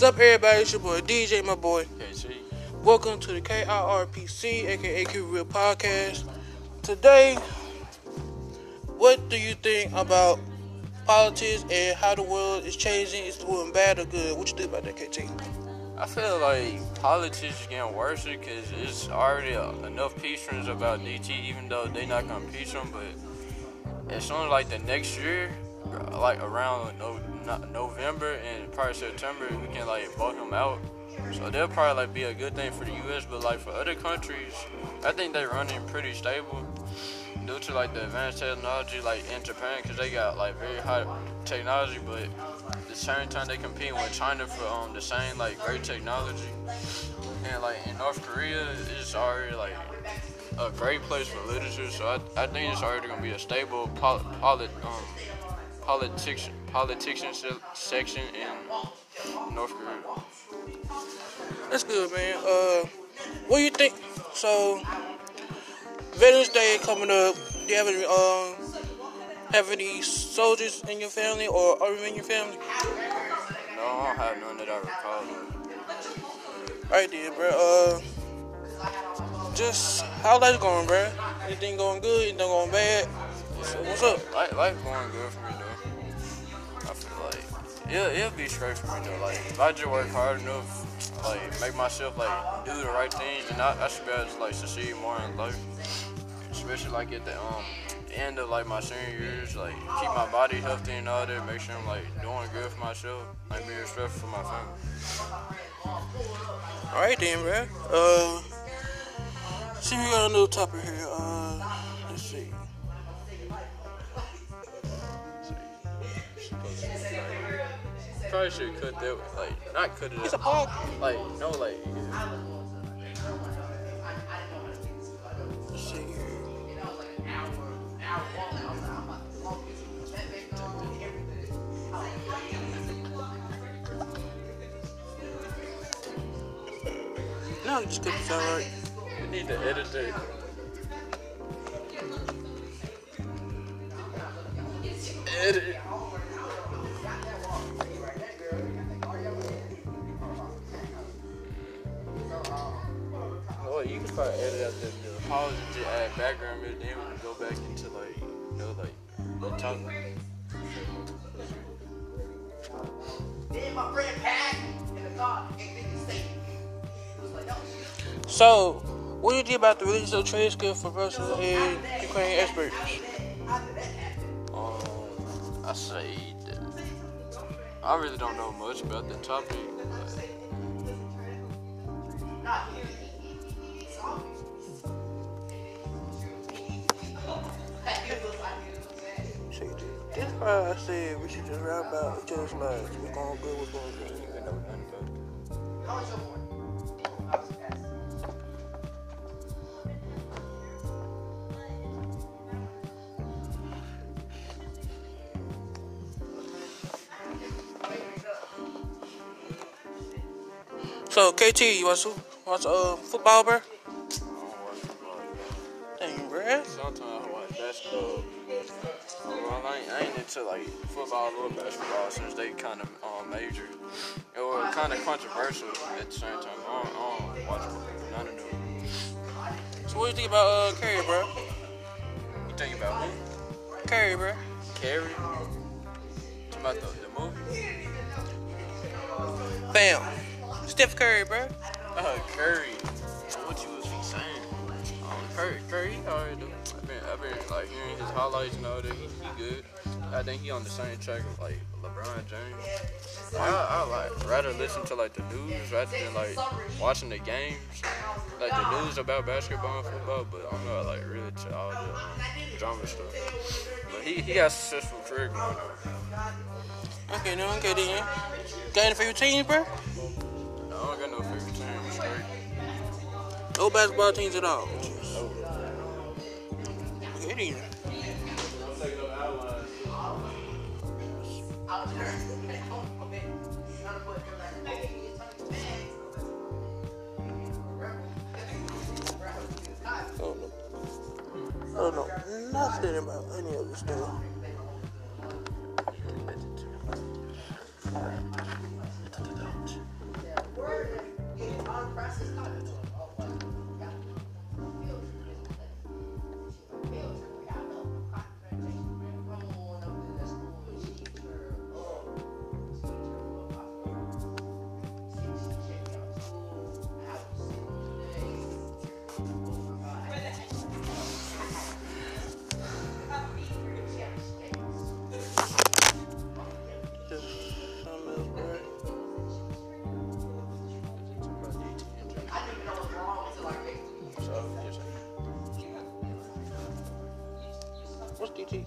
What's up, everybody? It's your boy DJ, my boy. KC. Welcome to the KIRPC, aka Q Real Podcast. Today, what do you think about politics and how the world is changing? Is doing bad or good? What you think about that, KT? I feel like politics is getting worse because it's already enough pieces about DT, even though they not gonna impeach him. But as soon as like the next year, like around no, November and probably September, we can like vote them out. So they'll probably like be a good thing for the U.S. But like for other countries, I think they're running pretty stable due to like the advanced technology, like in Japan, because they got like very high technology, but at the same time they compete with China for um the same like great technology. And like in North Korea, it's already like a great place for literature. So I, I think it's already gonna be a stable poli- polit um politics politician section in North Korea. That's good, man. Uh, what do you think? So, Veterans Day coming up. Do you have any um have any soldiers in your family or are you in your family? No, I don't have none that I recall. Right there, bro. Uh, just how life's going, bro? Anything going good? Anything going bad? So what's up? Life, life going good for me though. I feel like it'll, it'll be straight for me though. Like if I just work hard enough, like make myself like do the right things, and I, I should be able to like succeed more in life. Especially like at the um end of like my senior years, like keep my body healthy and all that, make sure I'm like doing good for myself, like be respectful for my family. All right then, bro. Uh, see, we got a new topic here. Uh, Probably should cut that, like not cut it. It's a up. podcast. Like no, like Let's. No, just this out right. we need to edit it. Edit. You can probably edit out the, the pause and just add background music, then we can go back into like, you know, like the topic. Then my friend Pat in the car and then he was like, oh. So, what do you think about the release of trade skill for Russian and Ukrainian experts? Um, I say that I really don't know much about the topic. But I said we should just rap about each other's lives. What's going good, what's going good. don't even know nothing about it. How was your morning? So, KT, you watch, watch uh, football, bro? Basketball. Well, I ain't, I ain't into like football or basketball since they kind of um, major. or kind of controversial at the same time. I don't, I don't watch none of them. So, what do you think about uh, Curry, bro? You think about who? Curry, bro. Talking about the, the movie? Bam. Steph Curry, bro. Uh, Curry. What you was saying? Um, Curry, Curry, he alright though. I've been, like hearing his highlights and all that. He, he good. I think he on the same track of like LeBron James. I, I like rather listen to like the news rather than like watching the games. Like the news about basketball and football, but I'm not like really to all the um, drama stuff. But he, he got a successful career going on. Okay, no, okay, then. Got any favorite teams, bro? No, I don't got no favorite team. I'm straight. No basketball teams at all. I. I don't know nothing about any of this stuff. What's DT?